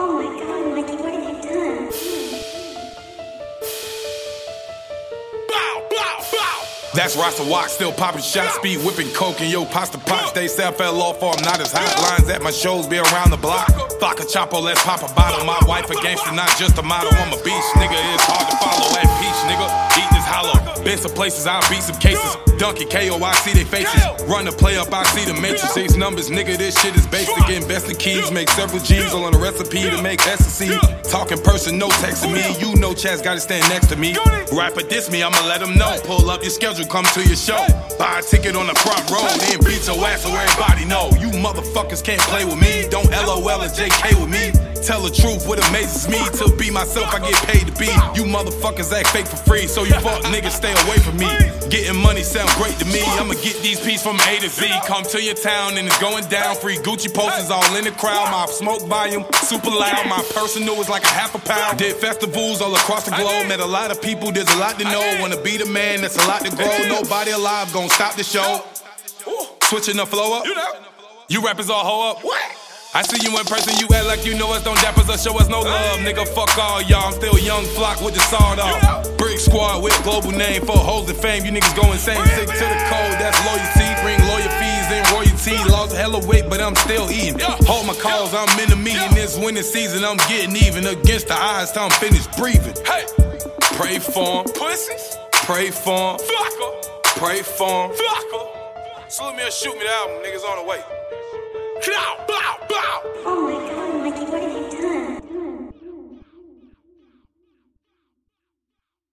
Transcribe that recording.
Oh my god, Mikey, what have you done? That's Rasta Walk, still popping shots, speed, whipping coke and yo pasta pots. They say I fell off or I'm not as hot. Lines at my shows be around the block. Fuck a chopper, let's pop a bottle. My wife a gangster, not just a model. I'm a beast, nigga. It's hard to follow that peach, Been some places, I'll beat some cases. Donkey KO, I see they faces. Run the play up, I see the matrix. Six numbers, nigga. This shit is basic. Invest in keys, make several G's all on a recipe to make ecstasy. Talking person, no texting me. You know Chaz gotta stand next to me. Rapper diss me, I'ma let him know. Pull up your schedule, come to your show. Buy a ticket on the front row, then beat your ass so everybody know. You motherfuckers can't play with me. Don't LOL or JK with me. Tell the truth, what amazes me. To be myself, I get paid to be. You motherfuckers act fake for free, so you fuck niggas stay away from me. Getting money sound great to me. I'ma get these pieces from A to Z. Come to your town and it's going down. Free Gucci posters all in the crowd. My smoke volume super loud. My personal is like a half a pound. Did festivals all across the globe. Met a lot of people. There's a lot to know. Wanna be the man. That's a lot to grow. Nobody alive gonna stop the show. Switching the flow up. You rappers all hoe up. What? I see you in person, you act like you know us, don't dap us or show us no love. Nigga, fuck all y'all, I'm still young flock with the sawed off. Brick squad with global name for hoes and fame. You niggas go insane, sick to the code, that's loyalty. Bring lawyer fees and royalty. Lost a hella weight, but I'm still eating. Hold my calls, I'm in the meeting. This winter season, I'm getting even against the odds till I'm finished breathing. Hey, pray for 'em. Pussies. Pray for 'em. Fucker. Pray for 'em. Salute me or shoot me the album, niggas on the way. Bow, bow, bow.